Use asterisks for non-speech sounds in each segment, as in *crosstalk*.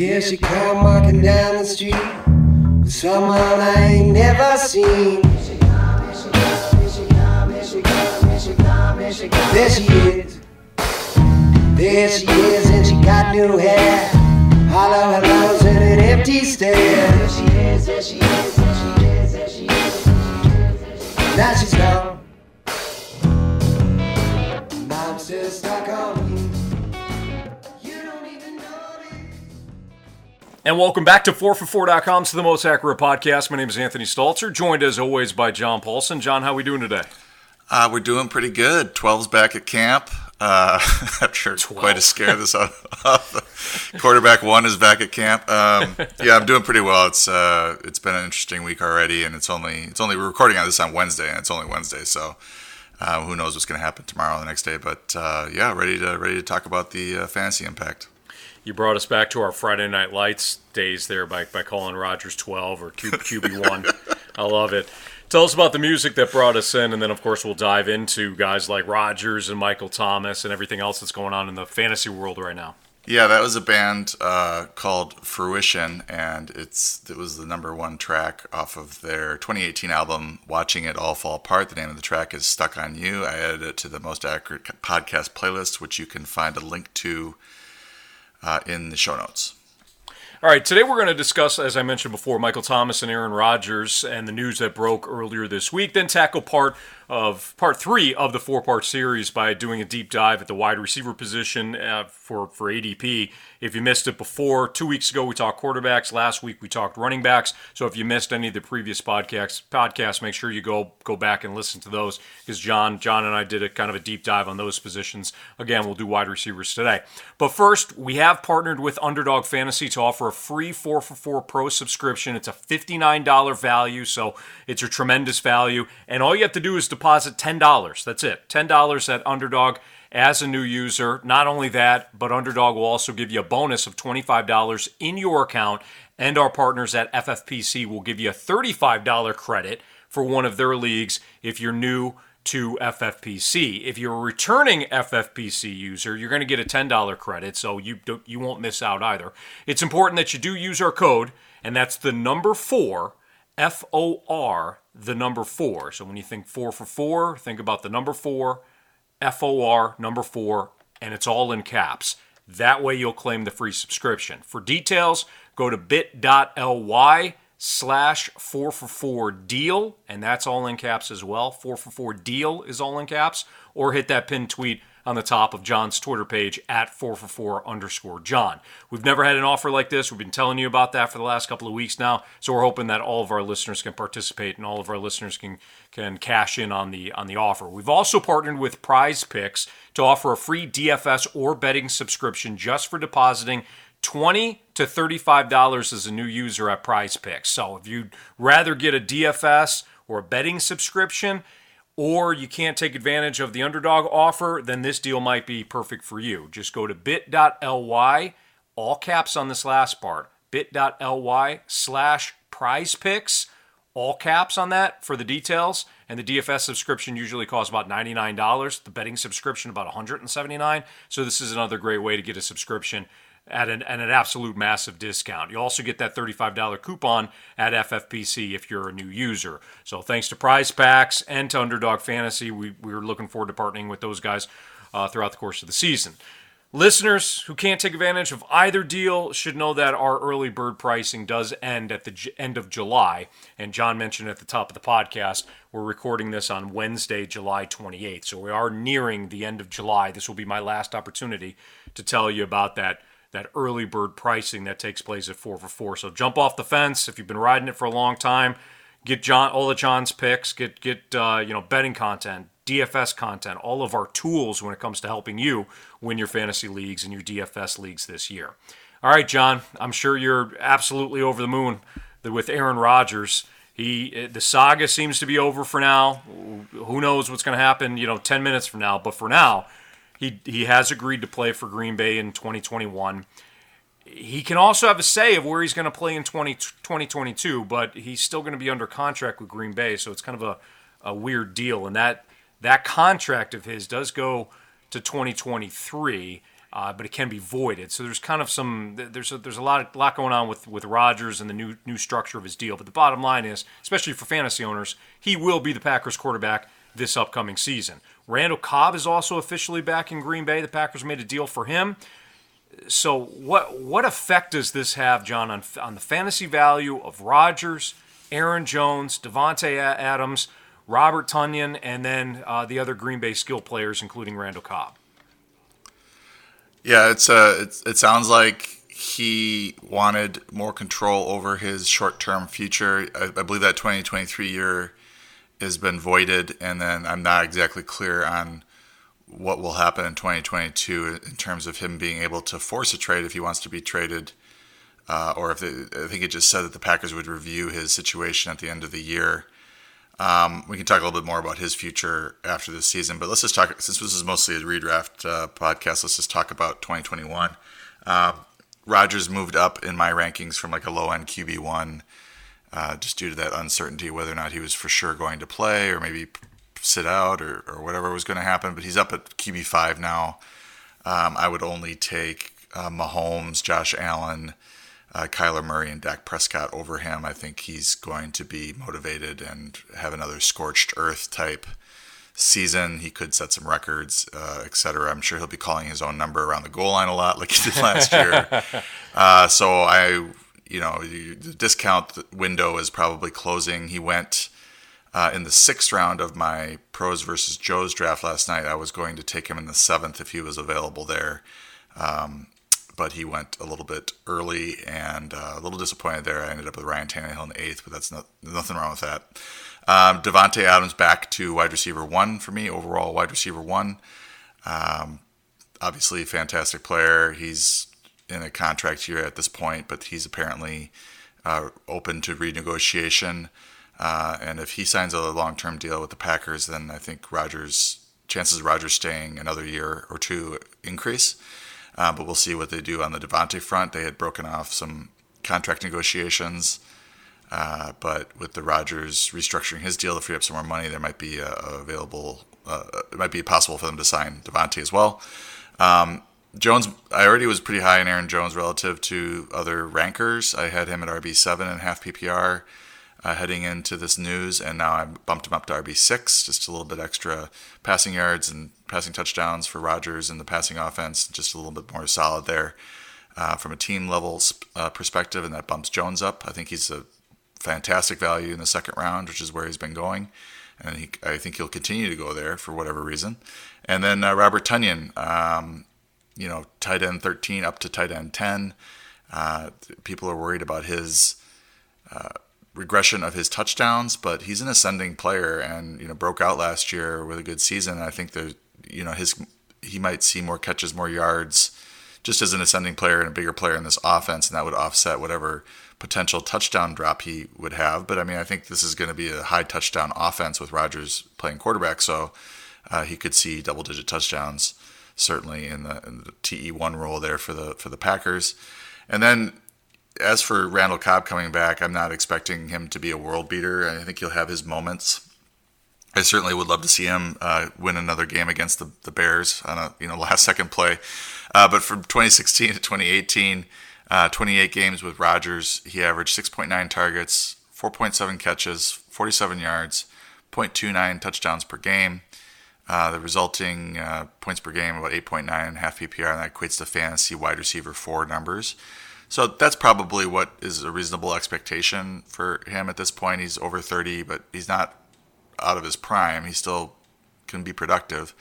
Here she come walking down the street with someone I ain't never seen. There she is. There she is, and she got new hair. Hollow hellos and an empty stare. There she is, there she is, there she is, there she is. Now she's And welcome back to 4for4.com to the most accurate podcast. My name is Anthony Stalter, joined as always by John Paulsen. John, how are we doing today? Uh, we're doing pretty good. 12's back at camp. Uh, *laughs* after quite a scare this off. Quarterback one is back at camp. Um, *laughs* yeah, I'm doing pretty well. It's uh, it's been an interesting week already, and it's only it's only we're recording on this on Wednesday, and it's only Wednesday, so uh, who knows what's going to happen tomorrow or the next day. But uh, yeah, ready to ready to talk about the uh, fantasy impact. You brought us back to our Friday Night Lights days there by, by calling Rodgers 12 or Q, QB1. *laughs* I love it. Tell us about the music that brought us in, and then, of course, we'll dive into guys like Rodgers and Michael Thomas and everything else that's going on in the fantasy world right now. Yeah, that was a band uh, called Fruition, and it's it was the number one track off of their 2018 album, "Watching It All Fall Apart." The name of the track is "Stuck on You." I added it to the most accurate podcast playlist, which you can find a link to uh, in the show notes. All right, today we're going to discuss, as I mentioned before, Michael Thomas and Aaron Rodgers and the news that broke earlier this week. Then tackle part of part three of the four-part series by doing a deep dive at the wide receiver position uh, for for ADP. If you missed it before, two weeks ago we talked quarterbacks. Last week we talked running backs. So if you missed any of the previous podcasts, podcasts, make sure you go go back and listen to those because John John and I did a kind of a deep dive on those positions. Again, we'll do wide receivers today. But first, we have partnered with Underdog Fantasy to offer a free four for four pro subscription. It's a fifty nine dollar value, so it's a tremendous value. And all you have to do is deposit $10. That's it. $10 at Underdog as a new user. Not only that, but Underdog will also give you a bonus of $25 in your account. And our partners at FFPC will give you a $35 credit for one of their leagues if you're new to FFPC. If you're a returning FFPC user, you're going to get a $10 credit, so you you won't miss out either. It's important that you do use our code, and that's the number 4 F O R, the number four. So when you think four for four, think about the number four, F O R, number four, and it's all in caps. That way you'll claim the free subscription. For details, go to bit.ly slash 4 for 4 deal, and that's all in caps as well. 4 for 4 deal is all in caps, or hit that pinned tweet on the top of John's Twitter page at 4 for 4 underscore John. We've never had an offer like this. We've been telling you about that for the last couple of weeks now. So we're hoping that all of our listeners can participate and all of our listeners can can cash in on the on the offer. We've also partnered with Prize Picks to offer a free DFS or betting subscription just for depositing 20 to $35 as a new user at Prize Picks. So if you'd rather get a DFS or a betting subscription, or you can't take advantage of the underdog offer, then this deal might be perfect for you. Just go to bit.ly, all caps on this last part, bit.ly slash prize picks, all caps on that for the details. And the DFS subscription usually costs about $99. The betting subscription about 179. So this is another great way to get a subscription at an, at an absolute massive discount. You also get that $35 coupon at FFPC if you're a new user. So thanks to Prize Picks and to Underdog Fantasy, we, we're looking forward to partnering with those guys uh, throughout the course of the season. Listeners who can't take advantage of either deal should know that our early bird pricing does end at the j- end of July. And John mentioned at the top of the podcast, we're recording this on Wednesday, July 28th. So we are nearing the end of July. This will be my last opportunity to tell you about that that early bird pricing that takes place at 4 for 4. So jump off the fence if you've been riding it for a long time. Get John all of John's picks, get get uh, you know betting content, DFS content, all of our tools when it comes to helping you win your fantasy leagues and your DFS leagues this year. All right, John, I'm sure you're absolutely over the moon with Aaron Rodgers. He the saga seems to be over for now. Who knows what's going to happen, you know, 10 minutes from now, but for now, he he has agreed to play for Green Bay in 2021. He can also have a say of where he's going to play in 20, 2022, but he's still going to be under contract with Green Bay, so it's kind of a, a weird deal. And that that contract of his does go to 2023. uh, but it can be voided. So there's kind of some there's a, there's a lot of, lot going on with with Rodgers and the new new structure of his deal. But the bottom line is, especially for fantasy owners, he will be the Packers quarterback this upcoming season. Randall Cobb is also officially back in Green Bay. The Packers made a deal for him. So what what effect does this have, John, on on the fantasy value of Rodgers, Aaron Jones, Davante Adams, Robert Tonyan, and then uh, the other Green Bay skill players, including Randall Cobb? Yeah, it's uh, it's, it sounds like he wanted more control over his short-term future. I, I believe that 2023 year has been voided, and then I'm not exactly clear on what will happen in 2022 in terms of him being able to force a trade if he wants to be traded, uh, or if they, I think it just said that the Packers would review his situation at the end of the year. Um, we can talk a little bit more about his future after this season, but let's just talk. Since this is mostly a redraft uh, podcast, let's just talk about 2021. Uh, Rodgers moved up in my rankings from like a low end QB one, uh, just due to that uncertainty whether or not he was for sure going to play or maybe sit out or, or whatever was going to happen. But he's up at QB five now. Um, I would only take uh, Mahomes, Josh Allen, uh, Kyler Murray and Dak Prescott over him. I think he's going to be motivated and have another scorched earth type season. He could set some records, uh, etc. I'm sure he'll be calling his own number around the goal line a lot, like he did last year. *laughs* Uh, so I, you know, the discount window is probably closing. He went. Uh, in the sixth round of my pros versus Joe's draft last night, I was going to take him in the seventh if he was available there. Um, but he went a little bit early and uh, a little disappointed there. I ended up with Ryan Tannehill in the eighth, but that's not, nothing wrong with that. Um, Davante Adams back to wide receiver one for me, overall wide receiver one. Um, obviously, fantastic player. He's in a contract year at this point, but he's apparently uh, open to renegotiation. Uh, and if he signs a long-term deal with the Packers, then I think Rodgers' chances of Rodgers staying another year or two increase. Uh, but we'll see what they do on the Davante front. They had broken off some contract negotiations. Uh, but with the Rodgers restructuring his deal to free up some more money, there might be a, a available. Uh, it might be possible for them to sign Davante as well. Um, Jones, I already was pretty high in Aaron Jones relative to other rankers. I had him at RB seven and half PPR uh, heading into this news, and now I bumped him up to RB six, just a little bit extra passing yards and passing touchdowns for Rodgers and the passing offense, just a little bit more solid there uh, from a team level uh, perspective, and that bumps Jones up. I think he's a fantastic value in the second round, which is where he's been going, and he, I think he'll continue to go there for whatever reason. And then uh, Robert Tonyan, um, you know, tight end 13 up to tight end 10. Uh, people are worried about his uh, regression of his touchdowns, but he's an ascending player and you know broke out last year with a good season. I think that you know his he might see more catches, more yards, just as an ascending player and a bigger player in this offense, and that would offset whatever potential touchdown drop he would have. But I mean, I think this is going to be a high touchdown offense with Rodgers playing quarterback, so uh, he could see double digit touchdowns certainly in the, in the TE one role there for the for the Packers. And then as for Randall Cobb coming back, I'm not expecting him to be a world beater. I think he'll have his moments. I certainly would love to see him uh, win another game against the, the Bears on a you know *laughs* last second play. Uh, but from 2016 *laughs* to 2018, uh, 28 games with Rodgers, he averaged 6.9 targets, 4.7 catches, 47 yards, 0.29 touchdowns per game. Uh, the resulting uh, points per game about 8.9 and half PPR, and that equates to fantasy wide receiver four numbers. So that's probably what is a reasonable expectation for him at this point. He's over 30, but he's not out of his prime. He still can be productive.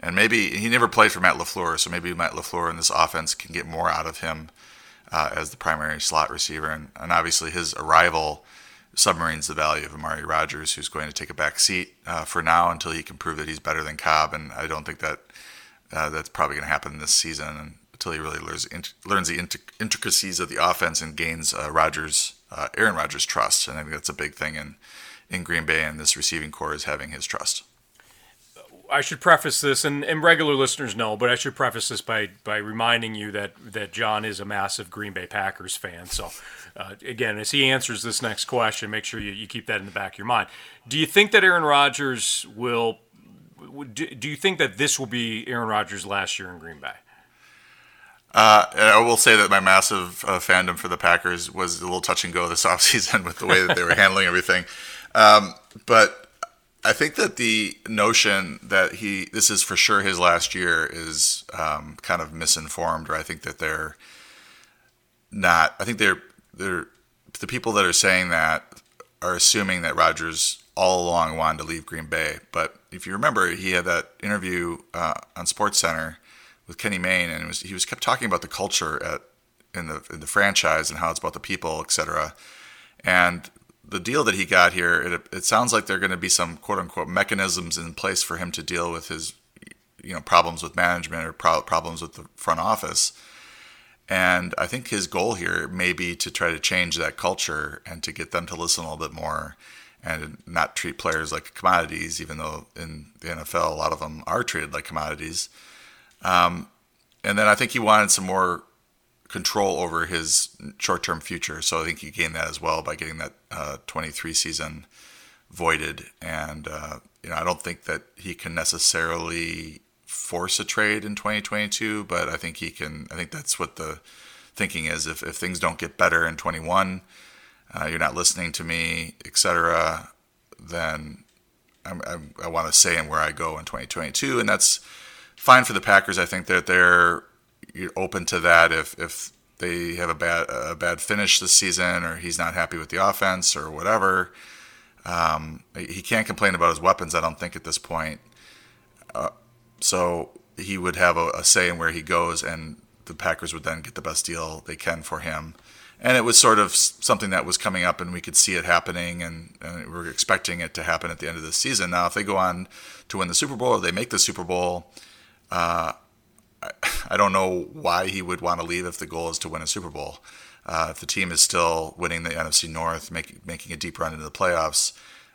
And maybe he never played for Matt LaFleur, so maybe Matt LaFleur in this offense can get more out of him uh, as the primary slot receiver. And, and, obviously, his arrival submarines the value of Amari Rodgers, who's going to take a back seat uh, for now until he can prove that he's better than Cobb. And I don't think that uh, that's probably going to happen this season. Until he really learns, learns the intricacies of the offense and gains uh, Rodgers, uh, Aaron Rodgers' trust. And I think that's a big thing in, in Green Bay, and this receiving corps is having his trust. I should preface this, and, and regular listeners know, but I should preface this by by reminding you that that John is a massive Green Bay Packers fan. So, uh, again, as he answers this next question, make sure you, you keep that in the back of your mind. Do you think that Aaron Rodgers will? Do, do you think that this will be Aaron Rodgers' last year in Green Bay? Uh, I will say that my massive uh, fandom for the Packers was a little touch and go this *laughs* offseason with the way that they were handling everything. Um, but I think that the notion that he this is for sure his last year is um, kind of misinformed, or I think that they're not. I think they're they're the people that are saying that are assuming that Rodgers all along wanted to leave Green Bay. But if you remember, he had that interview uh, on Sports Center with Kenny Mayne, and was, he was kept talking about the culture at in the in the franchise and how it's about the people, etc. And the deal that he got here, it, it sounds like there are going to be some quote unquote mechanisms in place for him to deal with his you know problems with management or pro- problems with the front office and I think his goal here may be to try to change that culture and to get them to listen a little bit more and not treat players like commodities, even though in the NFL, a lot of them are treated like commodities. Um, and then I think he wanted some more control over his short term future. So I think he gained that as well by getting that uh, 23 season voided. And, uh, you know, I don't think that he can necessarily force a trade in 2022, but I think he can. I think that's what the thinking is. If, if things don't get better in 21, uh, you're not listening to me, etc., then I'm, I'm, i want to say in where I go in 2022, and that's fine for the Packers. I think that they're open to that if if they have a bad a bad finish this season or he's not happy with the offense or whatever. Um, he can't complain about his weapons. I don't think at this point. Uh, so he would have a, a, say in where he goes, and the Packers would then get the best deal they can for him. And it was sort of something that was coming up, and we could see it happening, and, and we are expecting it to happen at the end of the season. Now, if they go on to win the Super Bowl or they make the Super Bowl, uh, I, don't know why he would want to leave if the goal is to win a Super Bowl. Uh, if the team is still winning the NFC North, make, making a deep run into the playoffs,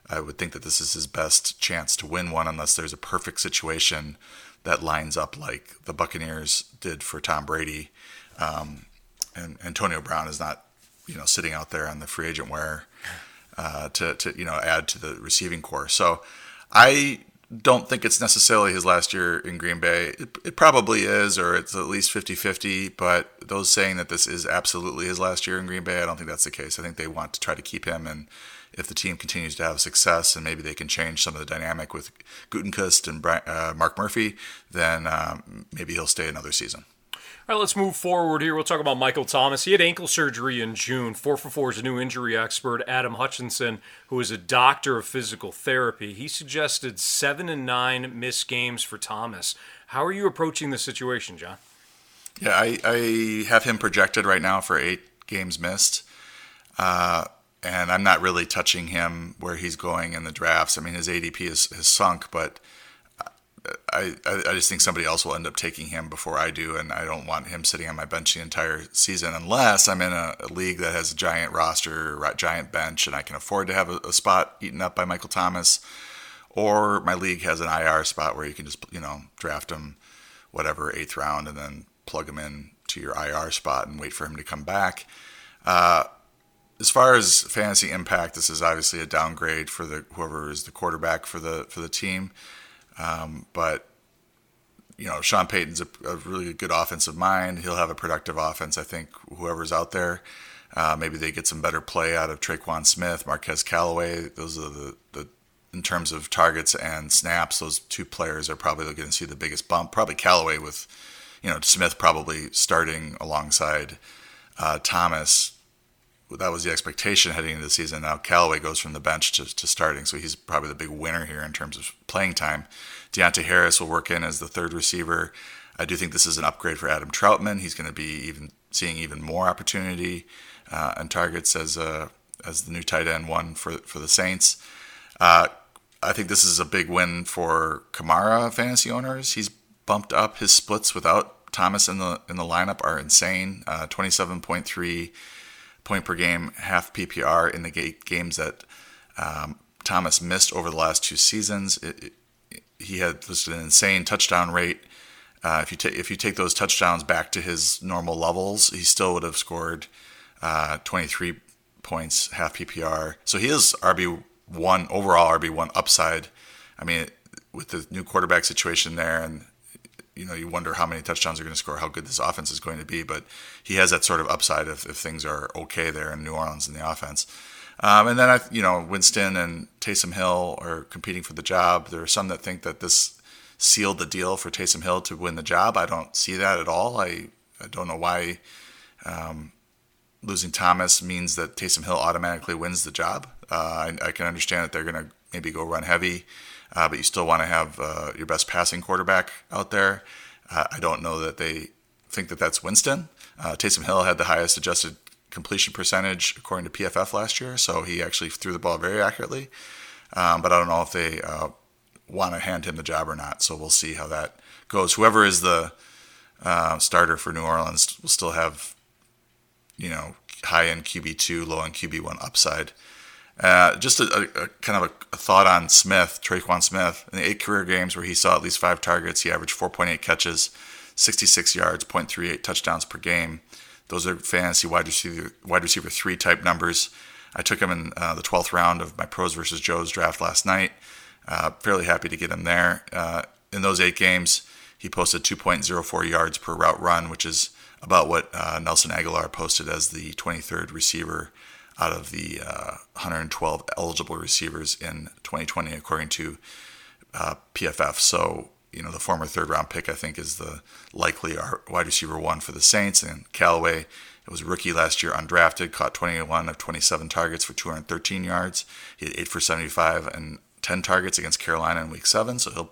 I would think that this is his best chance to win one unless there's a perfect situation that lines up like the Buccaneers did for Tom Brady. Um, and Antonio Brown is not, you know, sitting out there on the free agent wire uh, to, to, you know, add to the receiving corps. So I don't think it's necessarily his last year in Green Bay. It, it probably is, or it's at least 50 50. But those saying that this is absolutely his last year in Green Bay, I don't think that's the case. I think they want to try to keep him and if the team continues to have success and maybe they can change some of the dynamic with Gutekunst and uh, Mark Murphy, then um, maybe he'll stay another season. All right, let's move forward here. We'll talk about Michael Thomas. He had ankle surgery in June. 4 for 4 is a new injury expert, Adam Hutchinson, who is a doctor of physical therapy. He suggested seven and nine missed games for Thomas. How are you approaching the situation, John? Yeah, I, I have him projected right now for eight games missed. Uh, and I'm not really touching him where he's going in the drafts. I mean, his ADP is, has sunk, but I, I, just think somebody else will end up taking him before I do, and I don't want him sitting on my bench the entire season unless I'm in a, a league that has a giant roster, a giant bench, and I can afford to have a, a spot eaten up by Michael Thomas, or my league has an IR spot where you can just you know draft him, whatever eighth round, and then plug him in to your IR spot and wait for him to come back. Uh, as far as fantasy impact, this is obviously a downgrade for the whoever is the quarterback for the for the team. Um, but you know, Sean Payton's a, a, really good offensive mind. He'll have a productive offense. I think whoever's out there, uh, maybe they get some better play out of Tre'Quan Smith, Marquez Callaway. Those are the, the in terms of targets and snaps. Those two players are probably going to see the biggest bump. Probably Callaway with, you know, Smith probably starting alongside uh, Thomas that was the expectation heading into the season. Now Callaway goes from the bench to, to starting, so he's probably the big winner here in terms of playing time. Deonte Harris will work in as the third receiver. I do think this is an upgrade for Adam Trautman. He's going to be even seeing even more opportunity uh, and targets as a uh, as the new tight end one for for the Saints. Uh, I think this is a big win for Kamara fantasy owners. He's bumped up his splits without Thomas in the in the lineup are insane. Uh, Twenty seven point three point per game, half PPR in the games that um, Thomas missed over the last two seasons. It, it, he had just an insane touchdown rate. Uh, if you take if you take those touchdowns back to his normal levels, he still would have scored uh, 23 points, half PPR. So he is RB one overall RB one upside. I mean, with the new quarterback situation there, and you know, you wonder how many touchdowns are going to score, how good this offense is going to be. But he has that sort of upside if, if things are okay there in New Orleans in the offense. Um, and then I, you know, Winston and Taysom Hill are competing for the job. There are some that think that this sealed the deal for Taysom Hill to win the job. I don't see that at all. I, I don't know why um, losing Thomas means that Taysom Hill automatically wins the job. Uh, I, I, can understand that they're going to maybe go run heavy, uh, but you still want to have uh, your best passing quarterback out there. Uh, I don't know that they think that that's Winston. Uh, Taysom Hill had the highest adjusted completion percentage according to PFF last year, so he actually threw the ball very accurately. Um, but I don't know if they uh, want to hand him the job or not. So we'll see how that goes. Whoever is the uh, starter for New Orleans will still have, you know, high end QB two, low end QB one upside. Uh, just a, a, a, kind of a, thought on Smith, Tre'Quan Smith. In the eight career games where he saw at least five targets, he averaged 4.8 catches, 66 yards, 0.38 touchdowns per game. Those are fantasy wide receiver wide receiver three type numbers. I took him in uh, the 12th round of my pros versus Joe's draft last night. Uh, fairly happy to get him there. Uh, in those eight games, he posted 2.04 yards per route run, which is about what uh, Nelson Agholor posted as the 23rd receiver out of the 112 uh, eligible receivers in 2020, according to uh, PFF. So, you know, the former third round pick, I think, is the likely wide receiver one for the Saints. And Callaway, it was rookie last year, undrafted, caught 21 of 27 targets for 213 yards. He had 8 for 75 and 10 targets against Carolina in week seven, so he'll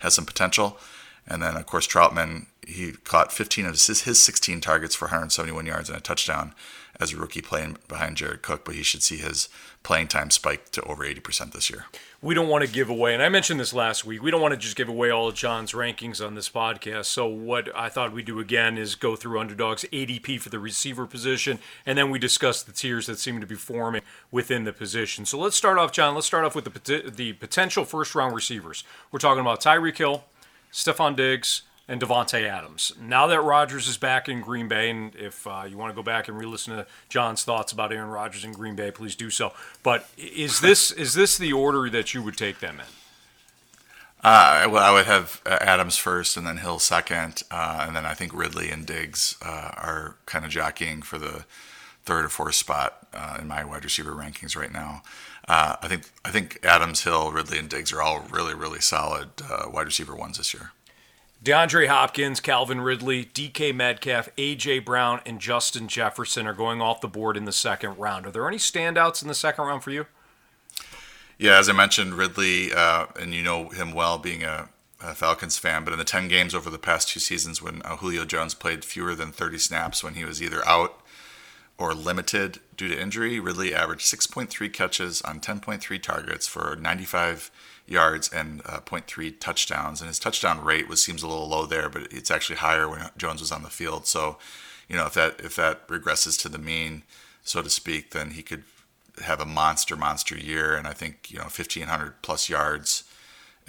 has some potential. And then, of course, Trautman, he caught 15 of his 16 targets for 171 yards and a touchdown as a rookie playing behind Jared Cook, but he should see his playing time spike to over 80% this year. We don't want to give away, and I mentioned this last week, we don't want to just give away all of John's rankings on this podcast. So, what I thought we'd do again is go through underdogs ADP for the receiver position, and then we discuss the tiers that seem to be forming within the position. So, let's start off, John. Let's start off with the, the potential first round receivers. We're talking about Tyreek Hill, Stefon Diggs, and Davante Adams. Now that Rodgers is back in Green Bay, and if uh, you want to go back and re-listen to John's thoughts about Aaron Rodgers in Green Bay, please do so. But is this is this the order that you would take them in? Uh, well, I would have uh, Adams first, and then Hill second, uh, and then I think Ridley and Diggs uh, are kind of jockeying for the third or fourth spot uh, in my wide receiver rankings right now. I think I think Adams, Hill, Ridley, and Diggs are all really really solid wide receiver ones this year. DeAndre Hopkins, Calvin Ridley, DK Metcalf, AJ Brown, and Justin Jefferson are going off the board in the second round. Are there any standouts in the second round for you? Yeah, as I mentioned, Ridley, uh, and you know him well being a, a, Falcons fan, but in the 10 games over the past two seasons when uh, Julio Jones played fewer than 30 snaps when he was either out or limited due to injury, Ridley averaged 6.3 catches on 10.3 targets for 95 yards and uh, 0.3 touchdowns. And his touchdown rate was seems a little low there, but it's actually higher when Jones was on the field. So, you know, if that if that regresses to the mean, so to speak, then he could have a monster monster year. And I think you know 1,500 plus yards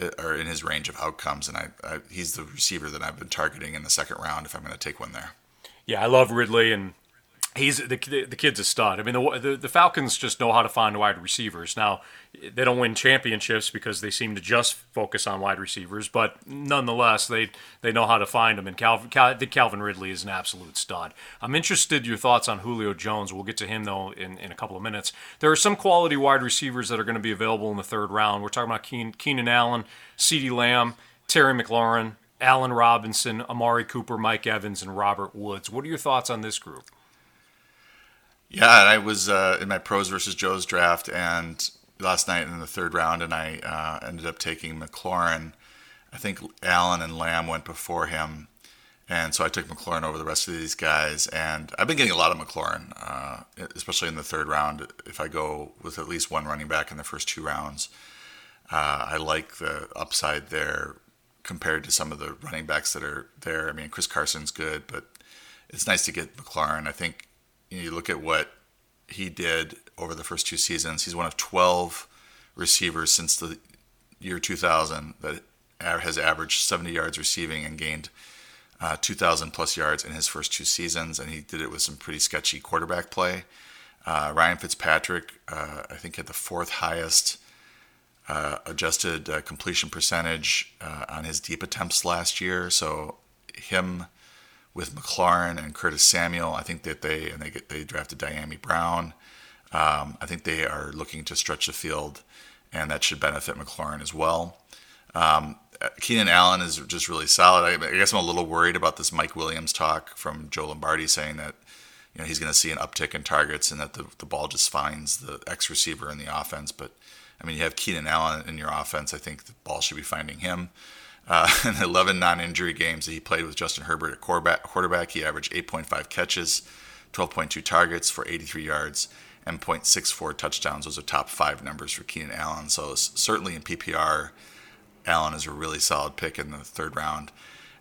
uh, are in his range of outcomes. And I, I he's the receiver that I've been targeting in the second round if I'm going to take one there. Yeah, I love Ridley and he's the the kid's a stud. I mean, the, the, the Falcons just know how to find wide receivers. Now, they don't win championships because they seem to just focus on wide receivers, but nonetheless, they they know how to find them. And Calvin Cal, Calvin Ridley is an absolute stud. I'm interested in your thoughts on Julio Jones. We'll get to him though in, in a couple of minutes. There are some quality wide receivers that are going to be available in the third round. We're talking about Keen, Keenan Allen, CeeDee Lamb, Terry McLaurin. Allen Robinson, Amari Cooper, Mike Evans, and Robert Woods. What are your thoughts on this group? Yeah, I was uh, in my pros versus Joe's draft, and last night in the third round, and I uh, ended up taking McLaurin. I think Allen and Lamb went before him, and so I took McLaurin over the rest of these guys. And I've been getting a lot of McLaurin, uh, especially in the third round. If I go with at least one running back in the first two rounds, uh, I like the upside there compared to some of the running backs that are there. I mean, Chris Carson's good, but it's nice to get McLaurin. I think you look at what he did over the first two seasons. He's one of 12 receivers since the year 2000 that has averaged 70 yards receiving and gained uh, 2,000 plus yards in his first two seasons, and he did it with some pretty sketchy quarterback play. Uh, Ryan Fitzpatrick, uh, I think, had the fourth highest uh, adjusted uh, completion percentage uh, on his deep attempts last year. So him with McLaurin and Curtis Samuel, I think that they and they get they drafted Dyami Brown. Um, I think they are looking to stretch the field, and that should benefit McLaurin as well. Um, Keenan Allen is just really solid. I, I, guess I'm a little worried about this Mike Williams talk from Joe Lombardi saying that you know he's going to see an uptick in targets and that the, the ball just finds the X receiver in the offense. But I mean, you have Keenan Allen in your offense. I think the ball should be finding him. Uh, *laughs* in 11 non-injury games that he played with Justin Herbert at quarterback, quarterback, he averaged 8.5 catches, 12.2 targets for 83 yards, and 0.64 touchdowns. Those are top five numbers for Keenan Allen. So certainly in PPR, Allen is a really solid pick in the third round.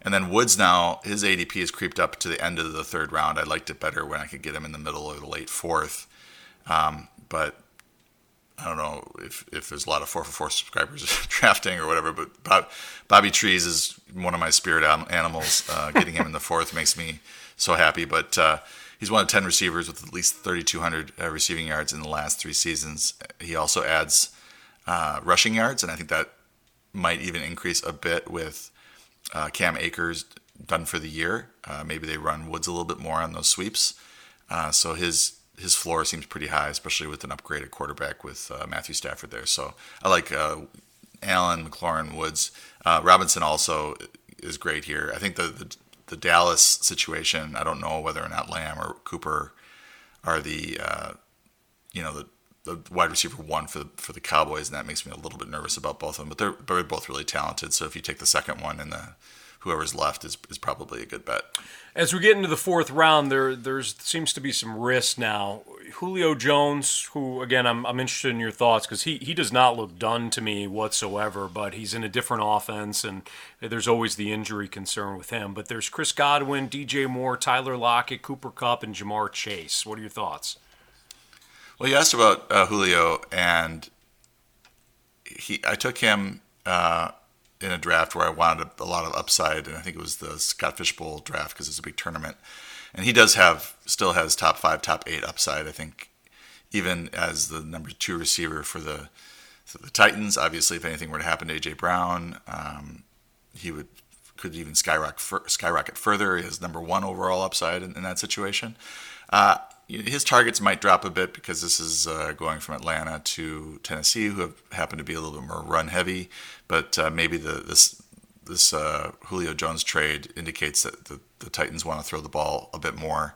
And then Woods now, his ADP has creeped up to the end of the third round. I liked it better when I could get him in the middle or the late fourth. Um, but I don't know if, if there's a lot of four for four *laughs* subscribers *laughs* drafting or whatever, but Bob, Bobby Trees is one of my spirit animals. Uh, *laughs* getting him in the fourth makes me so happy. But uh, he's one of 10 receivers with at least 3,200 uh, receiving yards in the last three seasons. He also adds uh, rushing yards, and I think that might even increase a bit with uh, Cam Akers done for the year. Uh, maybe they run Woods a little bit more on those sweeps. so his his floor seems pretty high, especially with an upgraded quarterback with uh, Matthew Stafford there. So I like uh, Allen, McLaurin, Woods. Uh, Robinson also is great here. I think the, the, the Dallas situation. I don't know whether or not Lamb or Cooper are the uh, you know the the wide receiver one for the, for the Cowboys, and that makes me a little bit nervous about both of them. But they're, they're both really talented. So if you take the second one and the whoever's left is, is probably a good bet. As we get into the fourth round, there there's seems to be some risk now. Julio Jones, who again I'm, I'm interested in your thoughts because he, he does not look done to me whatsoever, but he's in a different offense and there's always the injury concern with him. But there's Chris Godwin, DJ Moore, Tyler Lockett, Cooper Kupp, and Ja'Marr Chase. What are your thoughts? Well, you asked about uh, Julio, and he I took him. Uh, in a draft where I wanted a, a lot of upside, and I think it was the Scott Fishbowl draft because it's a big tournament. And he does have, still has top five, top eight upside. I think even as the number two receiver for the for the Titans. Obviously, if anything were to happen to AJ Brown, um, he would could even skyrocket skyrocket further. His number one overall upside in, in that situation. Uh, his targets might drop a bit because this is uh, going from Atlanta to Tennessee, who have happened to be a little bit more run heavy. But uh, maybe the, this this uh, Julio Jones trade indicates that the, the Titans want to throw the ball a bit more,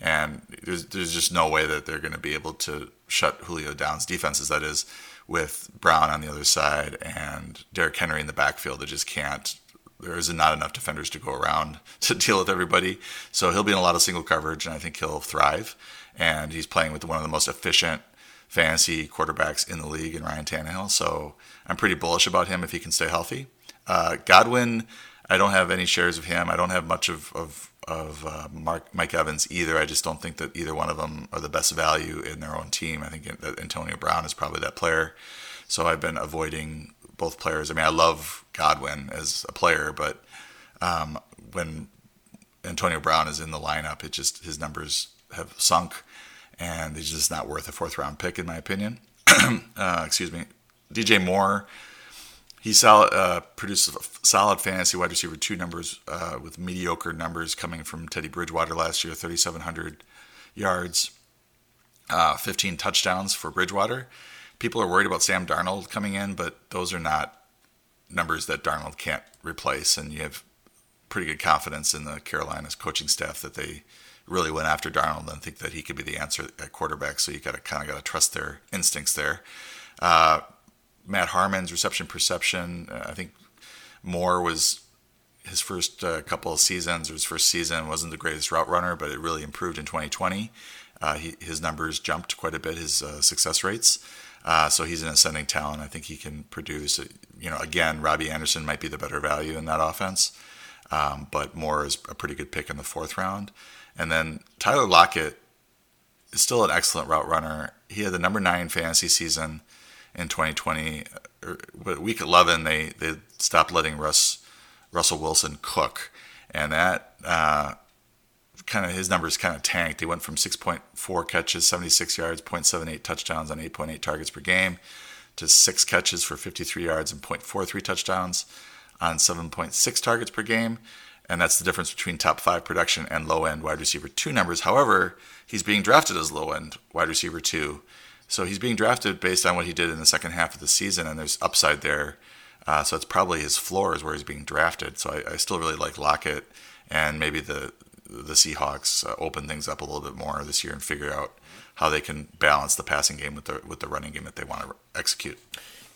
and there's there's just no way that they're going to be able to shut Julio down's defenses. That is, with Brown on the other side and Derrick Henry in the backfield, they just can't there is not enough defenders to go around *laughs* to deal with everybody. So he'll be in a lot of single coverage, and I think he'll thrive. And he's playing with one of the most efficient fantasy quarterbacks in the league in Ryan Tannehill. So I'm pretty bullish about him if he can stay healthy. Uh, Godwin, I don't have any shares of him. I don't have much of of, of uh, Mark, Mike Evans either. I just don't think that either one of them are the best value in their own team. I think that Antonio Brown is probably that player. So I've been avoiding both players. I mean, I love Godwin as a player, but um, when Antonio Brown is in the lineup, it just his numbers have sunk, and he's just not worth a fourth round pick in my opinion. *clears throat* uh, excuse me. DJ Moore, he solid, uh, produced solid fantasy wide receiver two numbers uh, with mediocre numbers coming from Teddy Bridgewater last year, 3,700 yards, uh, 15 touchdowns for Bridgewater people are worried about Sam Darnold coming in, but those are not numbers that Darnold can't replace. And you have pretty good confidence in the Carolina's coaching staff that they really went after Darnold and think that he could be the answer at quarterback. So you got to kind of got to trust their instincts there. Uh, Matt Harmon's reception perception, uh, I think Moore was his first uh, couple of seasons or his first season wasn't the greatest route runner, but it really improved in 2020. Uh, he, his numbers jumped quite a bit, his uh, success rates. Uh, so he's an ascending talent. I think he can produce. You know, again, Robbie Anderson might be the better value in that offense, um, but Moore is a pretty good pick in the fourth round. And then Tyler Lockett is still an excellent route runner. He had the number nine fantasy season in 2020. Uh, but week 11, they they stopped letting Russ Russell Wilson cook, and that uh, kind of his numbers kind of tanked. He went from 6.4 catches, 76 yards, 0.78 touchdowns on 8.8 targets per game to six catches for 53 yards and 0.43 touchdowns on 7.6 targets per game. And that's the difference between top five production and low end wide receiver two numbers. However, he's being drafted as low end wide receiver two. So he's being drafted based on what he did in the second half of the season, and there's upside there. Uh, so it's probably his floor is where he's being drafted. So I, I still really like Lockett, and maybe the the Seahawks uh, open things up a little bit more this year and figure out how they can balance the passing game with the with the running game that they want to execute.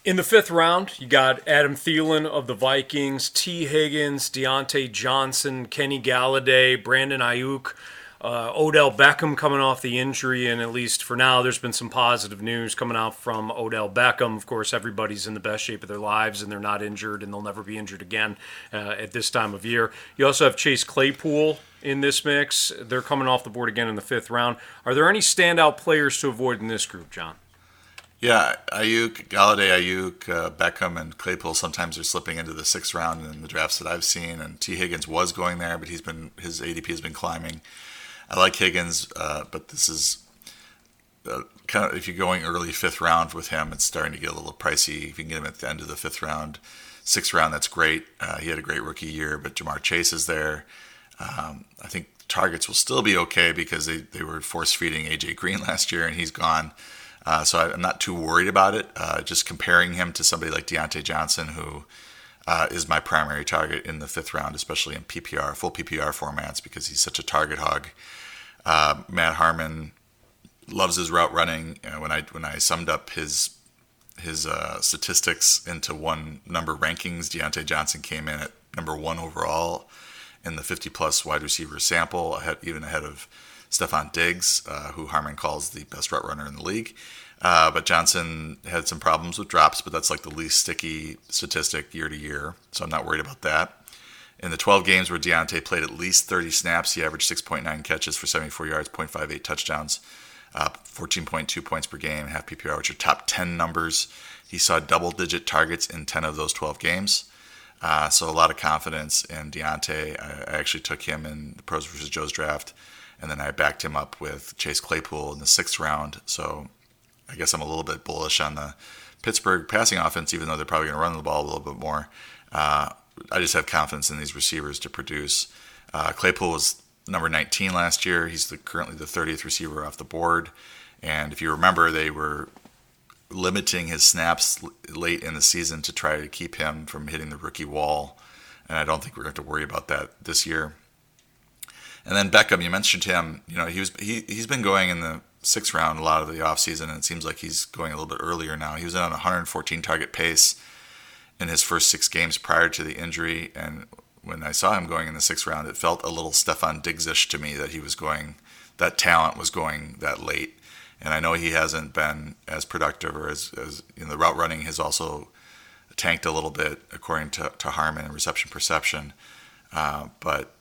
In the fifth round, you got Adam Thielen of the Vikings, Tee Higgins, Diontae Johnson, Kenny Golladay, Brandon Aiyuk. Uh, Odell Beckham coming off the injury, and at least for now, there's been some positive news coming out from Odell Beckham. Of course, everybody's in the best shape of their lives, and they're not injured, and they'll never be injured again uh, at this time of year. You also have Chase Claypool in this mix. They're coming off the board again in the fifth round. Are there any standout players to avoid in this group, John? Yeah, Aiyuk, Golladay, Aiyuk, uh, Beckham, and Claypool sometimes are slipping into the sixth round in the drafts that I've seen. And Tee Higgins was going there, but he's been his ADP has been climbing. I like Higgins, uh, but this is uh, kind of if you're going early fifth round with him, it's starting to get a little pricey. If you can get him at the end of the fifth round, sixth round, that's great. Uh, he had a great rookie year, but Ja'Marr Chase is there. Um, I think targets will still be okay because they, they were force feeding AJ Green *laughs* last year and he's gone. Uh, so I, am not too worried about it. Uh, just comparing him to somebody like Diontae Johnson, who uh, is my primary target in the fifth round, especially in PPR, full PPR formats, because he's such a target hog. Uh, Matt Harmon loves his route running. You know, when I when I summed up his his uh, statistics into one number rankings, Diontae Johnson came in at number one overall in the 50 plus wide receiver sample, ahead, even ahead of Stefon Diggs, uh, who Harmon calls the best route runner in the league. Uh, but Johnson had some problems with drops, but that's like the least sticky statistic year to year. So I'm not worried about that. In the 12 games where Diontae played at least 30 snaps, he averaged 6.9 catches for 74 yards, 0.58 touchdowns, uh, 14.2 points per game, half PPR, which are top 10 numbers. He saw double digit targets in 10 of those 12 games. Uh, so a lot of confidence in Diontae. I, I, actually took him in the Pros versus Joe's draft, and then I backed him up with Chase Claypool in the sixth round. So I guess I'm a little bit bullish on the Pittsburgh passing offense, even though they're probably going to run the ball a little bit more. Uh, I just have confidence in these receivers to produce. Uh, Claypool was number 19 last year. He's the, currently the 30th receiver off the board. And if you remember, they were limiting his snaps late in the season to try to keep him from hitting the rookie wall. And I don't think we're going to have to worry about that this year. And then Beckham, you mentioned him. You know, he was he he's been going in the sixth round a lot of the offseason, and it seems like he's going a little bit earlier now. He was on a 114 target pace in his first six games prior to the injury, and when I saw him going in the sixth round, it felt a little Stefon Diggs-ish to me that he was going, that talent was going that late and I know he hasn't been as productive or as, as in the route running has also tanked a little bit according to, to Harmon and reception perception. Uh, but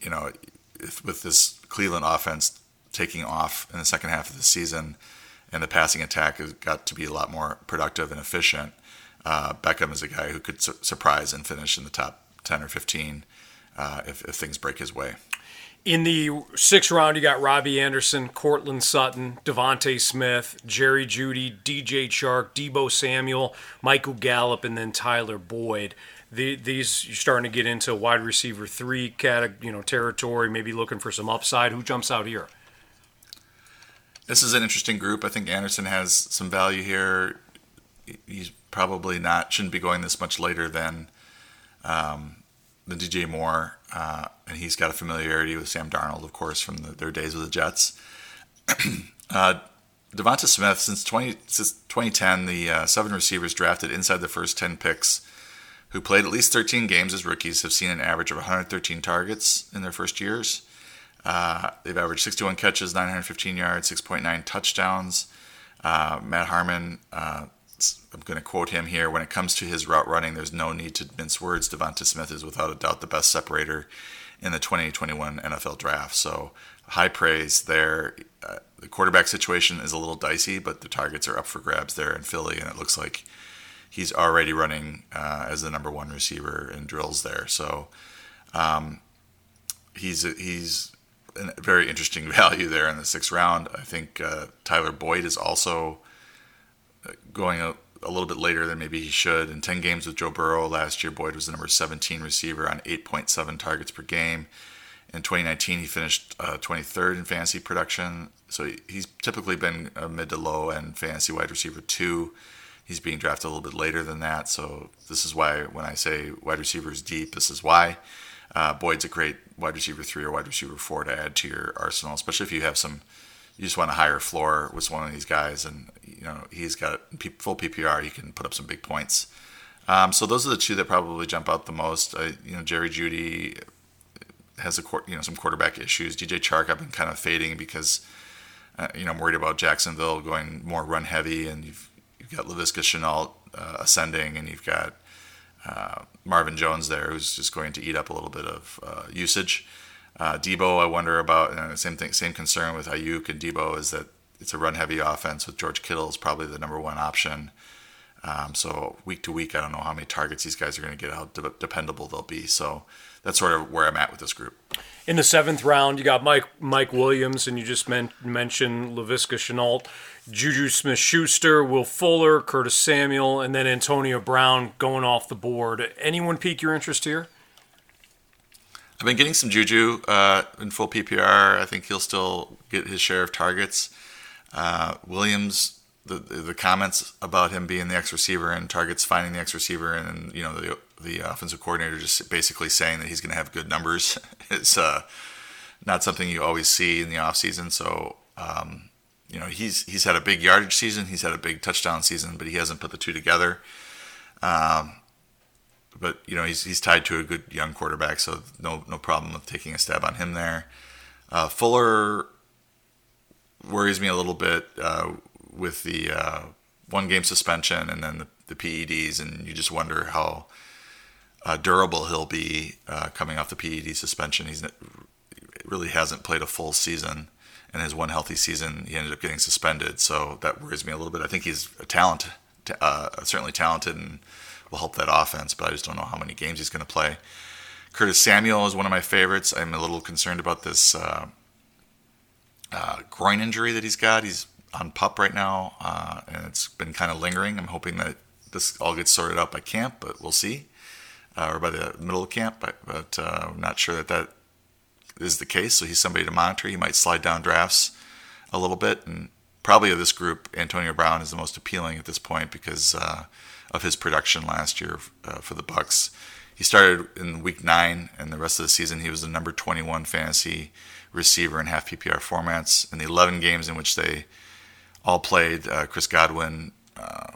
you know, if, with this Cleveland offense taking off in the second half of the season, and the passing attack has got to be a lot more productive and efficient, uh, Beckham is a guy who could su- surprise and finish in the top ten or fifteen uh, if, if things break his way. In the sixth round, you got Robbie Anderson, Courtland Sutton, DeVonta Smith, Jerry Jeudy, DJ Chark, Deebo Samuel, Michael Gallup, and then Tyler Boyd. The, these you're starting to get into wide receiver three cat, you know, territory. Maybe looking for some upside. Who jumps out here? This is an interesting group. I think Anderson has some value here. He's probably not shouldn't be going this much later than um, the DJ Moore, uh, and he's got a familiarity with Sam Darnold, of course, from the, their days with the Jets. *clears throat* uh, DeVonta Smith, since, 20, since 2010, the uh, seven receivers drafted inside the first 10 picks who played at least 13 games as rookies have seen an average of 113 targets in their first years. Uh, they've averaged 61 catches, 915 yards, 6.9 touchdowns. Uh, Matt Harmon uh, I'm going to quote him here. When it comes to his route running, there's no need to mince words. DeVonta Smith is without a doubt the best separator in the 2021 NFL draft. So high praise there. Uh, the quarterback situation is a little dicey, but the targets are up for grabs there in Philly, and it looks like he's already running uh, as the number one receiver in drills there. So um, he's he's a very interesting *laughs* value there in the sixth round. I think uh, Tyler Boyd is also going a, a, little bit later than maybe he should. In 10 games with Joe Burrow last year, Boyd was the number 17 receiver on 8.7 targets per game. In 2019, he finished uh, 23rd in fantasy production. So he's typically been a mid to low end fantasy wide receiver two. He's being drafted a little bit later than that. So this is why when I say wide receivers deep, this is why. Uh, Boyd's a great wide receiver three or wide receiver four to add to your arsenal, especially if you have some, you just want a higher floor with one of these guys, and you know he's got full PPR, he can put up some big points. Um, so those are the two that probably jump out the most. Uh, you know, Jerry Jeudy has a you know some quarterback issues. DJ Chark I've been kind of fading because uh, you know I'm worried about Jacksonville going more run heavy, and you've you've got Laviska Shenault uh, ascending, and you've got uh, Marvin Jones there, who's just going to eat up a little bit of uh, usage. Uh, Deebo, I wonder about. And same thing, same concern with Aiyuk and Deebo is that it's a run-heavy offense with George Kittle is probably the number one option. Um, so week to week, I don't know how many targets these guys are going to get, how de- dependable they'll be. So that's sort of where I'm at with this group. In the seventh round, you got Mike Mike Williams, and you just men- mentioned Laviska Shenault. Juju Smith Schuster, Will Fuller, Curtis Samuel, and then Antonio Brown going off the board. Anyone pique your interest here? I've been getting some Juju uh, in full PPR. I think he'll still get his share of targets. Uh, Williams, the, the comments about him being the X receiver and targets finding the X receiver, and you know the the offensive coordinator just basically saying that he's going to have good numbers. *laughs* it's uh, not something you always see in the offseason. So um, you know, he's he's had a big yardage season, he's had a big touchdown season, but he hasn't put the two together. Um, but you know, he's he's tied to a good young quarterback, so no no problem with taking a stab on him there. Uh, Fuller worries me a little bit uh, with the uh, one game suspension and then the, the, PEDs, and you just wonder how uh, durable he'll be uh, coming off the PED suspension. He's really hasn't played a full season and his one healthy season, he ended up getting suspended. So that worries me a little bit. I think he's a talent, uh, certainly talented, and will help that offense. But I just don't know how many games he's going to play. Curtis Samuel is one of my favorites. I'm a little concerned about this uh, uh, groin injury that he's got. He's on pup right now, uh, and it's been kind of lingering. I'm hoping that this all gets sorted out by camp, but we'll see, uh, or by the middle of camp. But, but uh, I'm not sure that that is the case. So he's somebody to monitor. He might slide down drafts a little bit, and probably of this group, Antonio Brown is the most appealing at this point because uh, of his production last year uh, for the Bucs. He started in week nine, and the rest of the season he was the number 21 fantasy receiver in half PPR formats. In the 11 games in which they all played, uh, Chris Godwin, uh,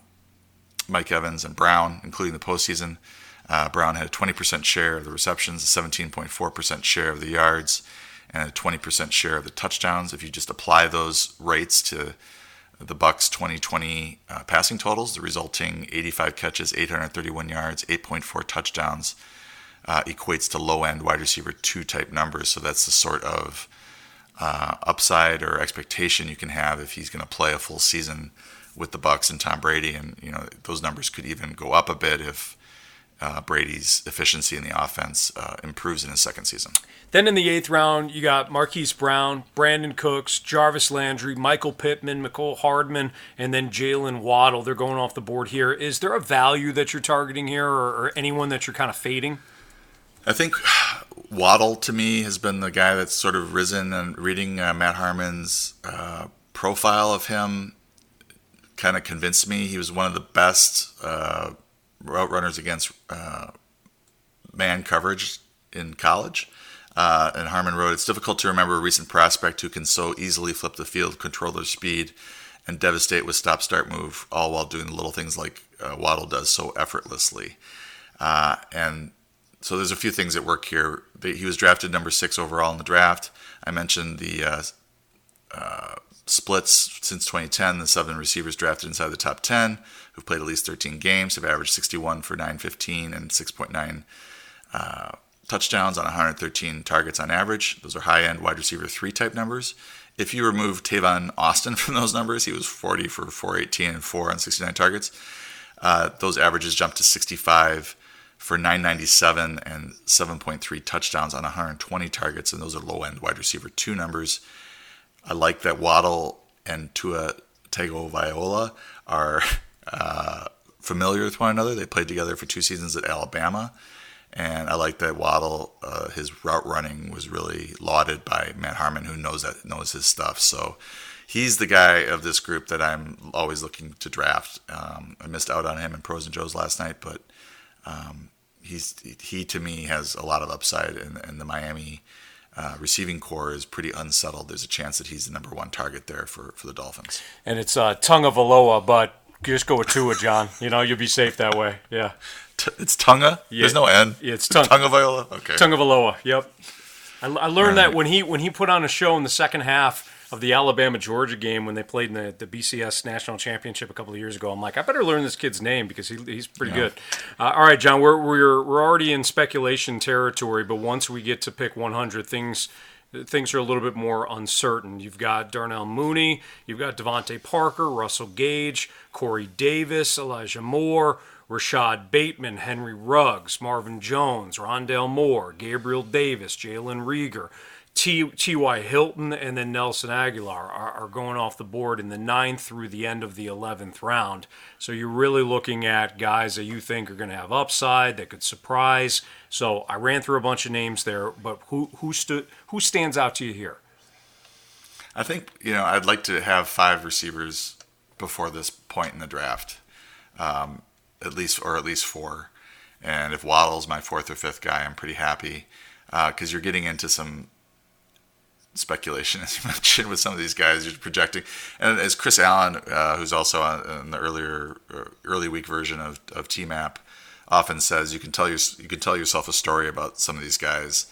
Mike Evans, and Brown, including the postseason, uh, Brown had a 20% share of the receptions, a 17.4% share of the yards, and a 20% share of the touchdowns. If you just apply those rates to the Bucs 2020 uh, passing totals, the resulting 85 catches, 831 yards, 8.4 touchdowns uh, equates to low-end wide receiver two type numbers. So that's the sort of uh, upside or expectation you can have if he's going to play a full season with the Bucs and Tom Brady, and you know those numbers could even go up a bit if uh, Brady's efficiency in the offense uh, improves in his second season. Then in the eighth round, you got Marquise Brown, Brandin Cooks, Jarvis Landry, Michael Pittman, Mecole Hardman, and then Jaylen Waddle. They're going off the board here. Is there a value that you're targeting here or, or anyone that you're kind of fading? I think Waddle to me has been the guy that's sort of risen and reading uh, Matt Harmon's uh, profile of him kind of convinced me he was one of the best uh, route runners against uh, man coverage in college. Uh, and Harmon wrote, It's difficult to remember a recent prospect who can so easily flip the field, control their speed, and devastate with stop start move, all while doing little things like uh, Waddle does so effortlessly. Uh, and so there's a few things at work here. He was drafted number six overall in the draft. I mentioned the uh, uh, splits since 2010, the seven receivers drafted inside the top 10 who've played at least 13 games have averaged 61 for 915 and 6.9 uh, touchdowns on 113 targets on average. Those are high end wide receiver three type numbers. If you remove Tavon Austin *laughs* from those numbers, he was 40 for 418 and 4 on 69 targets. Uh, those averages jumped to 65 for 997 and 7.3 touchdowns on 120 targets, and those are low end wide receiver two numbers. I like that Waddle and Tua Tagovailoa are *laughs* uh, familiar with one another. They played together for two seasons at Alabama. And I like that Waddle, uh, his route running was really lauded by Matt Harmon, who knows that knows his stuff. So he's the guy of this group that I'm always looking to draft. Um, I missed out on him in pros and Joes last night, but um, he's he to me has a lot of upside, and, and the Miami uh, receiving corps is pretty unsettled. There's a chance that he's the number one target there for, for the Dolphins. And it's uh, Tagovailoa, but just go with Tua, John. You know, you'll be safe that way. Yeah. T- it's Tunga. Yeah. There's no N. Yeah, it's Tung- Tunga Viola. Okay. Tagovailoa. Yep. I, I learned that when he when he put on a show in the second half of the Alabama Georgia game when they played in the, the BCS national championship a couple of years ago. I'm like, I better learn this kid's name because he, he's pretty good. Uh, all right, John, we're, we're we're already in speculation territory, but once we get to pick 100, things things are a little bit more uncertain. You've got Darnell Mooney, you've got DeVante Parker, Russell Gage, Corey Davis, Elijah Moore. Rashod Bateman, Henry Ruggs, Marvin Jones, Rondale Moore, Gabriel Davis, Jalen Reagor, T. T.Y. Hilton, and then Nelson Agholor are, are going off the board in the ninth through the end of the 11th round. So you're really looking at guys that you think are going to have upside, that could surprise. So I ran through a bunch of names there, but who who stood who stands out to you here? I think you know I'd like to have five receivers before this point in the draft, um, at least or at least four. And if Waddle's my fourth or fifth guy, I'm pretty happy because you're getting into some speculation, *laughs* as you mentioned, with some of these guys you're projecting. And as Chris Allen, uh, who's also on in the earlier uh, early week version of, of TMAP, often says you can tell your, you can tell yourself a story about some of these guys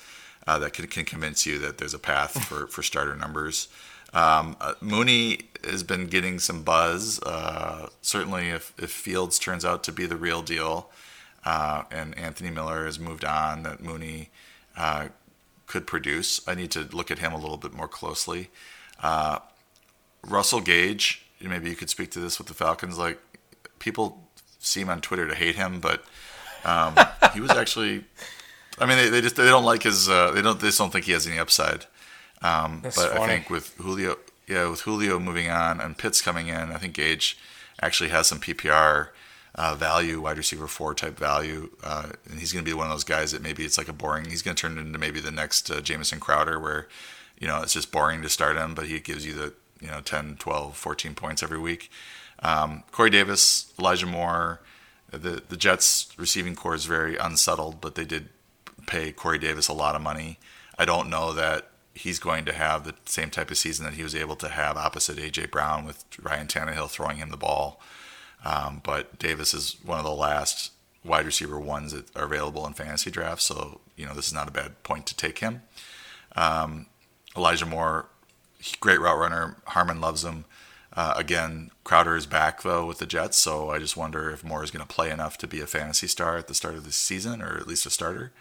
uh, that can, can convince you that there's a path *laughs* for, for starter numbers. Um, uh, Mooney has been getting some buzz. Uh, certainly, if, if Fields turns out to be the real deal, uh, and Anthony Miller has moved on, that Mooney uh, could produce. I need to look at him a little bit more closely. Uh, Russell Gage, maybe you could speak to this with the Falcons. Like people seem on Twitter to hate him, but um, he was actually. I mean, they, they just they don't like his. Uh, they don't. They just don't think he has any upside. Um, but That's I think with Julio, yeah, with Julio moving on and Pitts coming in, I think Gage actually has some PPR uh, value, wide receiver four type value, uh, and he's going to be one of those guys that maybe it's like a boring. He's going to turn into maybe the next uh, Jamison Crowder, where you know it's just boring to start him, but he gives you the you know 10, 12, 14 points every week. Um, Corey Davis, Elijah Moore, the the Jets receiving corps is very unsettled, but they did pay Corey Davis a lot of money. I don't know that he's going to have the same type of season that he was able to have opposite AJ Brown with Ryan Tannehill throwing him the ball. Um, but Davis is one of the last wide receiver ones that are available in fantasy drafts, so you know this is not a bad point to take him. Um, Elijah Moore, great route runner. Harmon loves him. Uh, again, Crowder is back though with the Jets, so I just wonder if Moore is going to play enough to be a fantasy star at the start of the season, or at least a starter.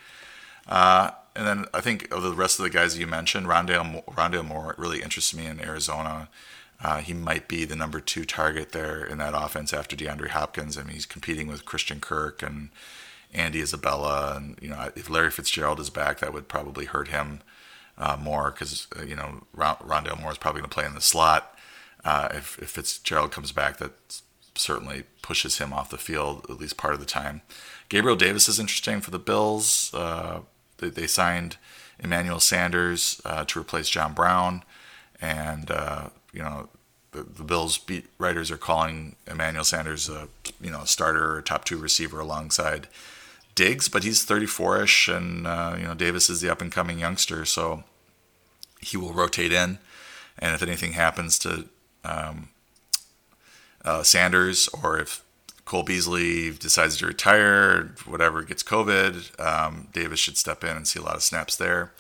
Uh, and then I think of the rest of the guys you mentioned, Rondale, Rondale Moore really interests me in Arizona. Uh, he might be the number two target there in that offense after DeAndre Hopkins. I mean, he's competing with Christian Kirk and Andy Isabella, and you know, if Larry Fitzgerald is back, that would probably hurt him uh, more because uh, you know Ron- Rondale Moore is probably going to play in the slot. Uh, if, if Fitzgerald comes back, that certainly pushes him off the field at least part of the time. Gabriel Davis is interesting for the Bills. Uh, they, they signed Emmanuel Sanders uh, to replace John Brown, and uh, you know the, the Bills beat writers are calling Emmanuel Sanders a you know starter or top two receiver alongside Diggs, but he's 34ish, and uh, you know Davis is the up and coming youngster, so he will rotate in, and if anything happens to um, uh, Sanders or if Cole Beasley decides to retire, whatever gets COVID, um, Davis should step in and see a lot of snaps there.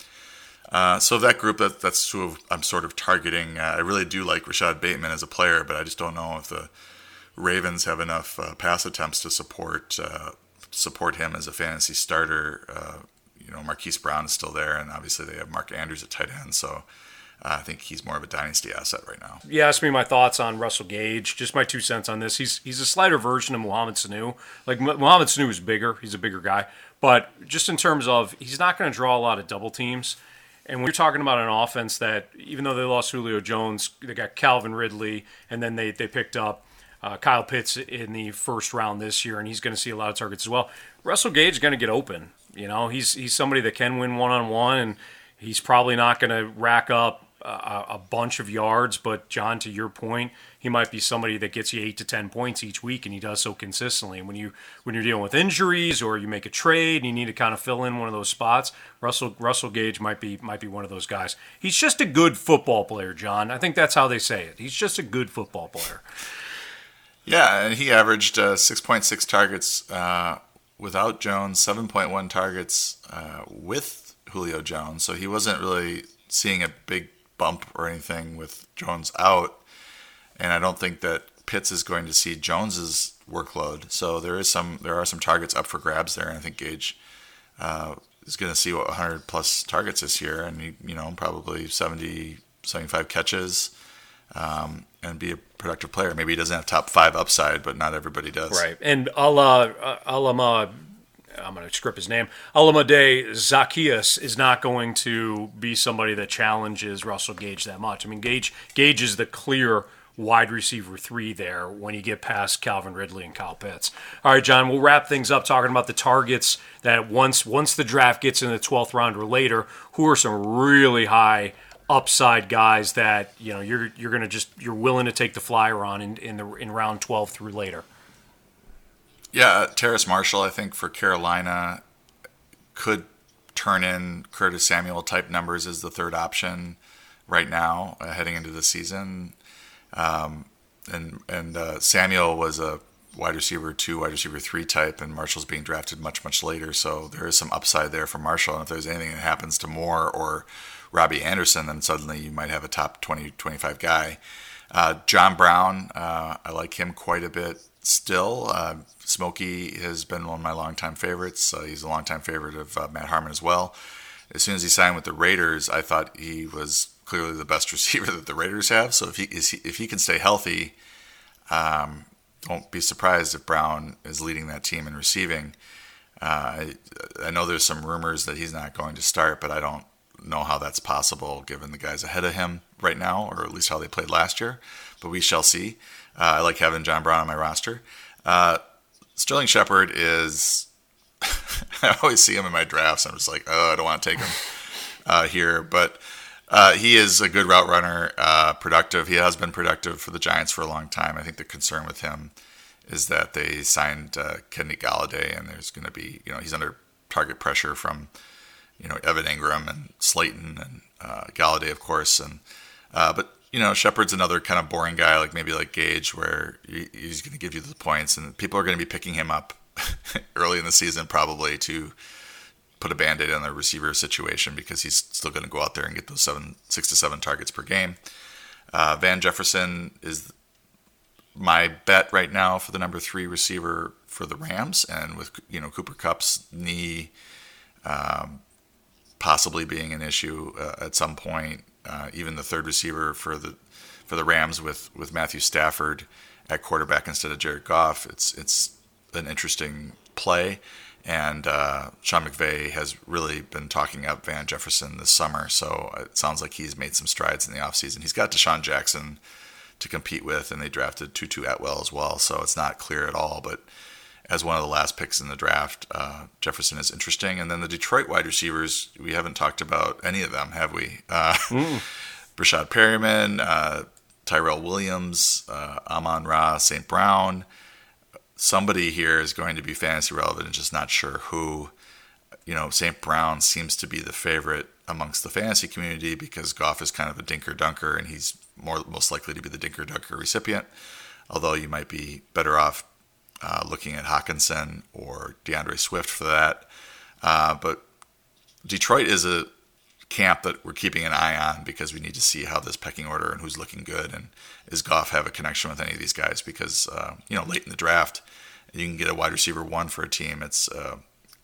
Uh, so that group, that, that's who I'm sort of targeting. Uh, I really do like Rashod Bateman as a player, but I just don't know if the Ravens have enough uh, pass attempts to support uh, support him as a fantasy starter. Uh, you know, Marquise Brown is still there, and obviously they have Mark Andrews at tight end. So I think he's more of a dynasty asset right now. You asked me my thoughts on Russell Gage. Just my two cents on this. He's he's a slighter version of Mohamed Sanu. Like Mu- Mohamed Sanu is bigger. He's a bigger guy. But just in terms of, he's not going to draw a lot of double teams. And when you're talking about an offense that, even though they lost Julio Jones, they got Calvin Ridley, and then they, they picked up uh, Kyle Pitts in the first round this year, and he's going to see a lot of targets as well. Russell Gage is going to get open. You know, he's he's somebody that can win one on one, and he's probably not going to rack up a, a bunch of yards. But John, to your point, he might be somebody that gets you eight to ten points each week, and he does so consistently. And when you when you're dealing with injuries or you make a trade and you need to kind of fill in one of those spots, Russell Russell Gage might be might be one of those guys. He's just a good football player, John. I think that's how they say it. He's just a good football player. Yeah, and he averaged uh, 6.6 targets uh, without Jones, 7.1 targets uh, with Julio Jones. So he wasn't really seeing a big bump or anything with Jones out. And I don't think that Pitts is going to see Jones's workload. So there is some there are some targets up for grabs there, and I think Gage uh, is going to see what 100 plus targets this year, and you know probably 70 75 catches. Um, and be a productive player. Maybe he doesn't have top five upside, but not everybody does. Right. And Allah, uh, Alama, I'm going to script his name. Olamide Zaccheaus is not going to be somebody that challenges Russell Gage that much. I mean, Gage Gage is the clear wide receiver three there when you get past Calvin Ridley and Kyle Pitts. All right, John, we'll wrap things up talking about the targets that once once the draft gets in the 12th round or later, who are some really high upside guys that you know you're you're gonna just you're willing to take the flyer on in, in the in round 12 through later. Yeah, Terrace Marshall, I think for Carolina could turn in Curtis Samuel type numbers as the third option right now uh, heading into the season. Um, and and uh, Samuel was a wide receiver two, wide receiver three type, and Marshall's being drafted much much later. So there is some upside there for Marshall. And if there's anything that happens to Moore or Robbie Anderson, then suddenly you might have a top 20, 25 guy. Uh, John Brown, uh, I like him quite a bit still. Uh, Smokey has been one of my longtime favorites. Uh, he's a longtime favorite of uh, Matt Harmon as well. As soon as he signed with the Raiders, I thought he was clearly the best *laughs* receiver that the Raiders have. So if he, if he can stay healthy, um, don't be surprised if Brown is leading that team in receiving. Uh, I, I know there's some rumors that he's not going to start, but I don't know how that's possible given the guys ahead of him right now, or at least how they played last year. But we shall see. Uh, I like having John Brown on my roster. Uh, Sterling Shepard is. *laughs* I always see him in my drafts. I'm just like, oh, I don't want to take him uh, here, but uh, he is a good route runner, uh, productive. He has been productive for the Giants for a long time. I think the concern with him is that they signed uh, Kenny Golladay, and there's going to be, you know, he's under target pressure from you know Evan Engram and Slayton and uh, Golladay, of course, and uh, but you know Shepard's another kind of boring guy, like maybe like Gage, where he's going to give you the points, and people are going to be picking him up *laughs* early in the season probably to put a band-aid on the receiver situation because he's still going to go out there and get those seven, six to seven targets per game. Uh, Van Jefferson is my bet right now for the number three receiver for the Rams, and with you know Cooper Kupp's knee um, possibly being an issue uh, at some point. Uh, even the third receiver for the for the Rams with with Matthew Stafford at quarterback instead of Jared Goff. It's it's an interesting play. And uh, Sean McVay has really been talking up Van Jefferson this summer. So it sounds like he's made some strides in the offseason. He's got DeSean Jackson to compete with, and they drafted Tutu Atwell as well. So it's not clear at all. But as one of the last picks in the draft. Uh, Jefferson is interesting, and then the Detroit wide receivers we haven't talked about any of them, have we? Uh, mm. *laughs* Breshad Perriman, uh, Tyrell Williams, uh, Amon Ra, St. Brown. Somebody here is going to be fantasy relevant, and just not sure who. You know, St. Brown seems to be the favorite amongst the fantasy community because Goff is kind of a dinker dunker, and he's more most likely to be the dinker dunker recipient. Although you might be better off uh, looking at Hockenson or D'Andre Swift for that. Uh, but Detroit is a camp that we're keeping an eye on because we need to see how this pecking order and who's looking good and is Goff have a connection with any of these guys because uh, you know late in the draft you can get a wide receiver one for a team. It's uh,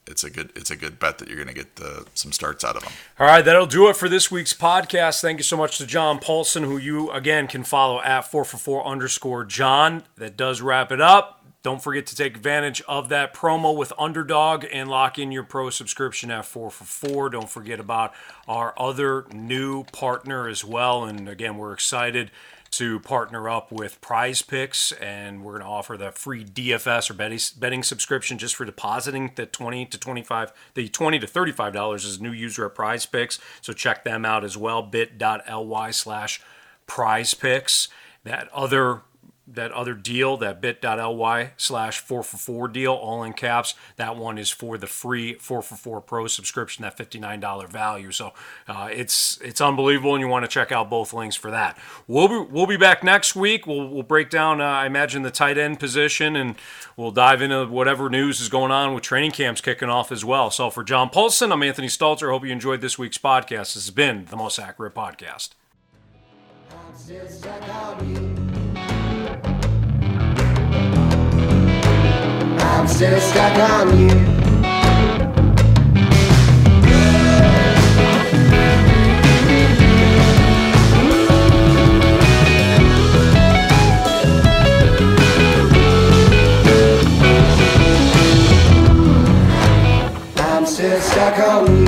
it's a good it's a good bet that you're going to get the, some starts out of them. All right, that'll do it for this week's podcast. Thank you so much to John Paulsen, who you again can follow at four for four underscore John. That does wrap it up. Don't forget to take advantage of that promo with Underdog and lock in your pro subscription at 4 for 4. Don't forget about our other new partner as well. And again, we're excited to partner up with Prize Picks, and we're going to offer the free DFS or betting, subscription just for depositing the 20 to 25, the 20 to 35 dollars as a new user at Prize Picks. So check them out as well. Bit.ly slash Prize Picks. That other that other deal, that bit.ly slash 4 for 4 deal, all in caps, that one is for the free 4 for 4 Pro subscription, that $59 value. So uh, it's it's unbelievable, and you want to check out both links for that. We'll be, we'll be back next week. We'll, we'll break down, uh, I imagine, the tight end position, and we'll dive into whatever news is going on with training camps kicking off as well. So for John Paulsen, I'm Anthony Stalter. Hope you enjoyed this week's podcast. This has been the most accurate podcast. I'm still stuck on you. I'm still stuck on you.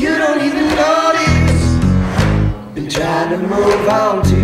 You. You don't even notice. Been trying to move on to